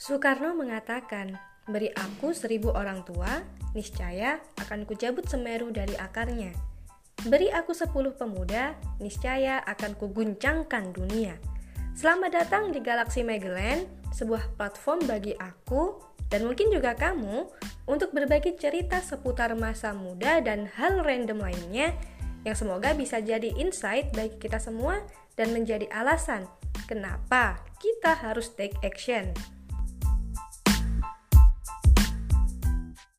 Soekarno mengatakan, beri aku seribu orang tua, niscaya akan kujabut Semeru dari akarnya. Beri aku sepuluh pemuda, niscaya akan kuguncangkan dunia. Selamat datang di Galaksi Magellan, sebuah platform bagi aku dan mungkin juga kamu untuk berbagi cerita seputar masa muda dan hal random lainnya yang semoga bisa jadi insight bagi kita semua dan menjadi alasan kenapa kita harus take action.